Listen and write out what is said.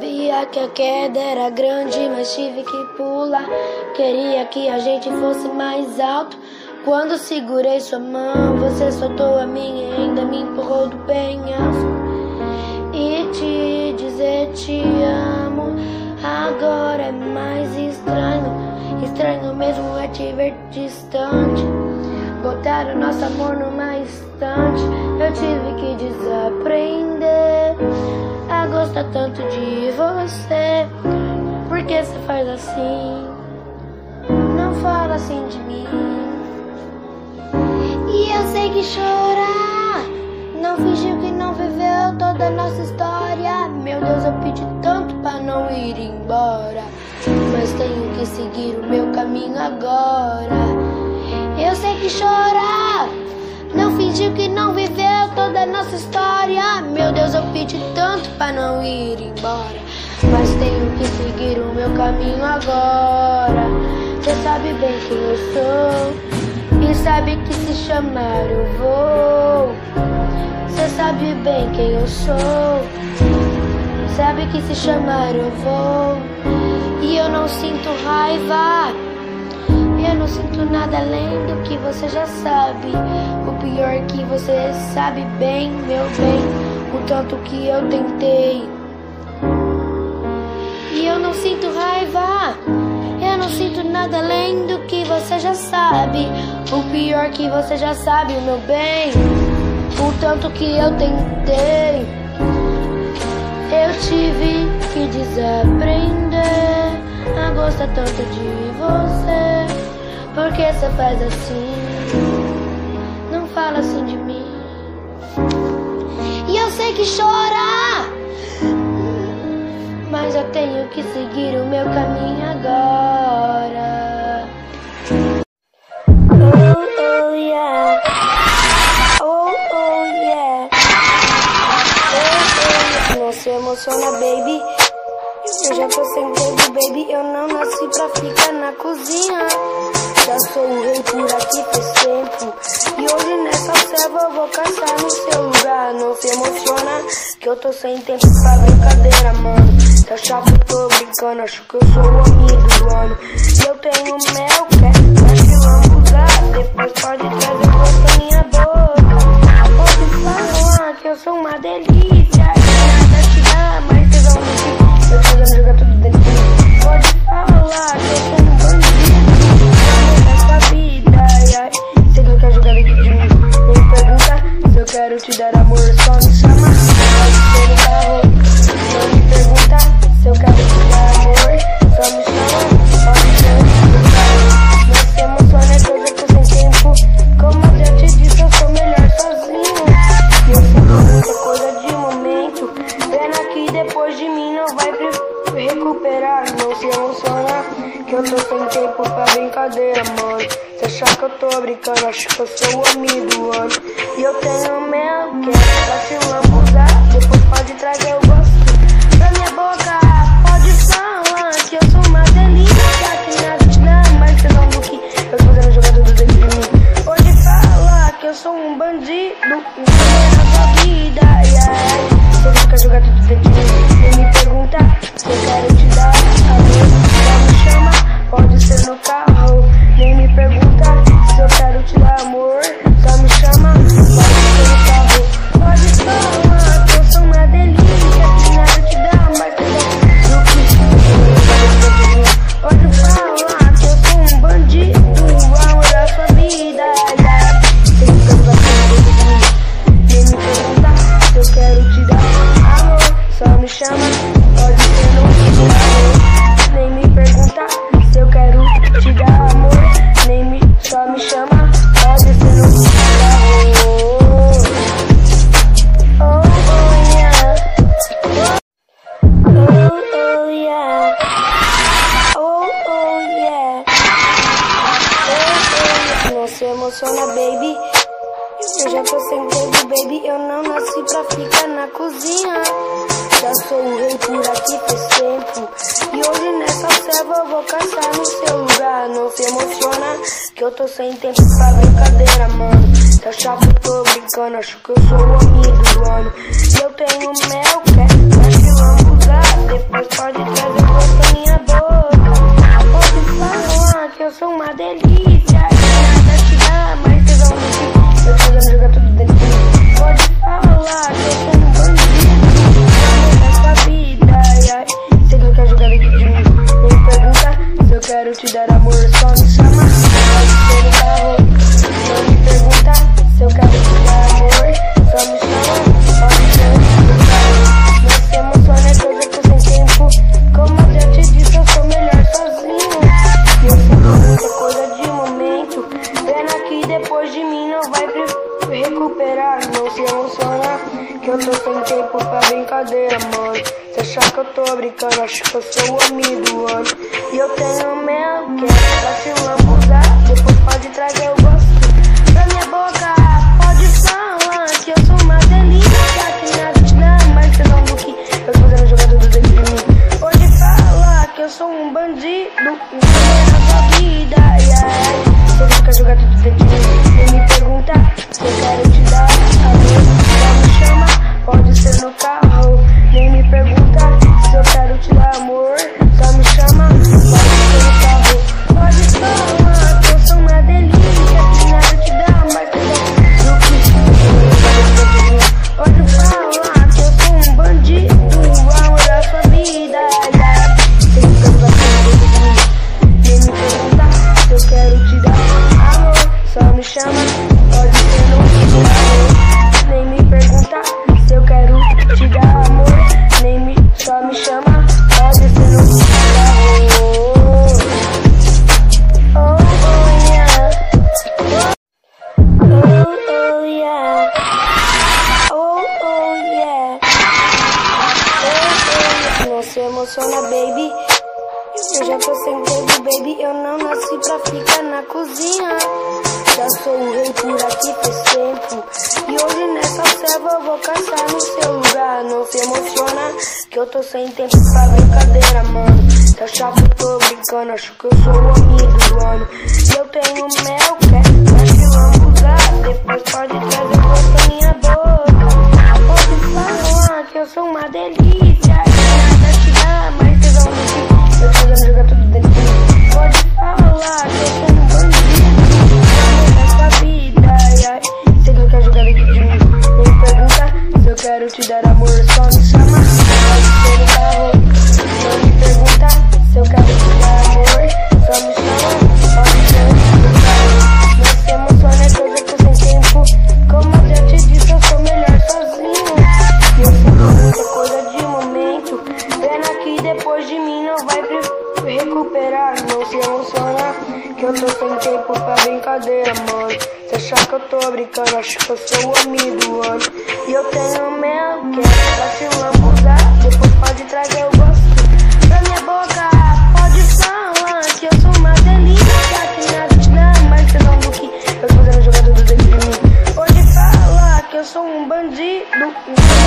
Sabia que a queda era grande, mas tive que pular. Queria que a gente fosse mais alto. Quando segurei sua mão, você soltou a minha e ainda me empurrou do penhasco. E te dizer te amo agora é mais estranho. Estranho mesmo é te ver distante. Botaram nosso amor numa estante. Eu tive que desaprender a gostar tanto de você. Por que você faz assim? Não fala assim de mim. E eu sei que chorar não fingiu que não viveu toda a nossa história. Meu Deus, eu pedi tanto pra não ir embora. Mas tenho que seguir o meu caminho agora. Eu sei que chorar não fingiu que não viveu toda a nossa história. Meu Deus, eu pedi tanto pra não ir embora. Mas tenho que seguir o meu caminho agora. Você sabe bem quem eu sou. E sabe que se chamar eu vou. Você sabe bem quem eu sou. Sabe que se chamar eu vou. E eu não sinto raiva. Sinto nada além do que você já sabe. O pior é que você sabe bem, meu bem, o tanto que eu tentei. E eu não sinto raiva. Eu não sinto nada além do que você já sabe. O pior é que você já sabe, meu bem, o tanto que eu tentei. Eu tive que desaprender a gostar tanto de você. Por que você faz assim? Não fala assim de mim. E eu sei que chora, mas eu tenho que seguir o meu caminho agora. Oh, oh, yeah. Oh, oh, yeah. Oh, oh, Não se emociona, baby. Eu já tô sem tempo, baby. Eu não nasci pra ficar na cozinha. Já sou o rei por aqui faz tempo. E hoje nessa selva eu vou caçar no seu lugar. Não se emociona, que eu tô sem tempo pra brincadeira, mano. Tá chato, eu tô brincando. Acho que eu sou o amigo do ano. E eu tenho mel, sou o amigo do ano. E eu tenho mel, que é pra te lambuzar. Depois pode trazer o gosto pra minha boca. Pode falar que eu sou uma delícia. Que nada te dá mais tesão do que eu tô fazendo jogar tudo dentro de mim. Pode falar que eu sou um bandido. Não na sua vida, ai, ai. Você quer jogar tudo dentro de mim. Nem me pergunta se eu quero te dar amor. Só me chama, pode ser no carro. Se emociona, baby. Eu já tô sem tempo, baby. Eu não nasci pra ficar na cozinha. Já sou o rei por aqui faz tempo. E hoje nessa selva eu vou caçar no seu lugar. Não se emociona, que eu tô sem tempo pra brincadeira, mano. Tá chato, eu tô brincando. Acho que eu sou o amigo do ano. E eu tenho mel, quer? Acho que vamos lambuzar. Depois pode trazer gosto minha boca. Pode falar que eu sou uma delícia. Achar que eu tô brincando, acho que eu sou o amigo do ano. E eu tenho mel, que é pra te lambuzar. Depois pode trazer o gosto pra minha boca. Pode falar que eu sou uma delícia. Que nada te dá mais tesão do que eu fazendo jogada do dentro de mim. Pode falar que eu sou um bandido. Um na sua vida. Ai, ai. Você fica jogar tudo dentro de mim. Nem me pergunta se eu quero te dar amor. Só me chama, pode ser no carro. Nem me pergunta se te dar amor. Só me chama, pode no carro. Pode que eu sou uma delícia. Que nada te dá mais que Pode falar que eu sou um bandido. O amor da sua vida. Tudo dentro de mim. Nem me pergunta se eu quero te dar amor. Só me chama, emociona, baby. Eu já tô sem tempo, baby. Eu não nasci pra ficar na cozinha. Já sou o rei por aqui faz tempo. E hoje nessa selva eu vou caçar no seu lugar. Não se emociona, que eu tô sem tempo pra brincadeira, mano. Tá chato, eu tô brincando. Acho que eu sou o amigo do ano. E eu tenho mel, quer pra te lambuzar. Depois pode trazer gosto minha boca. Pode falar que eu sou uma delícia. sem tempo pra brincadeira, mano. Você acha que eu tô brincando, acho que eu sou o amigo, do ano. E eu tenho mesmo que Se por dar, depois pode trazer o gosto pra minha boca. Pode falar que eu sou uma delícia, que nada não, é mas você não do que eu tô fazendo jogador do dentro de mim. Pode falar que eu sou um bandido.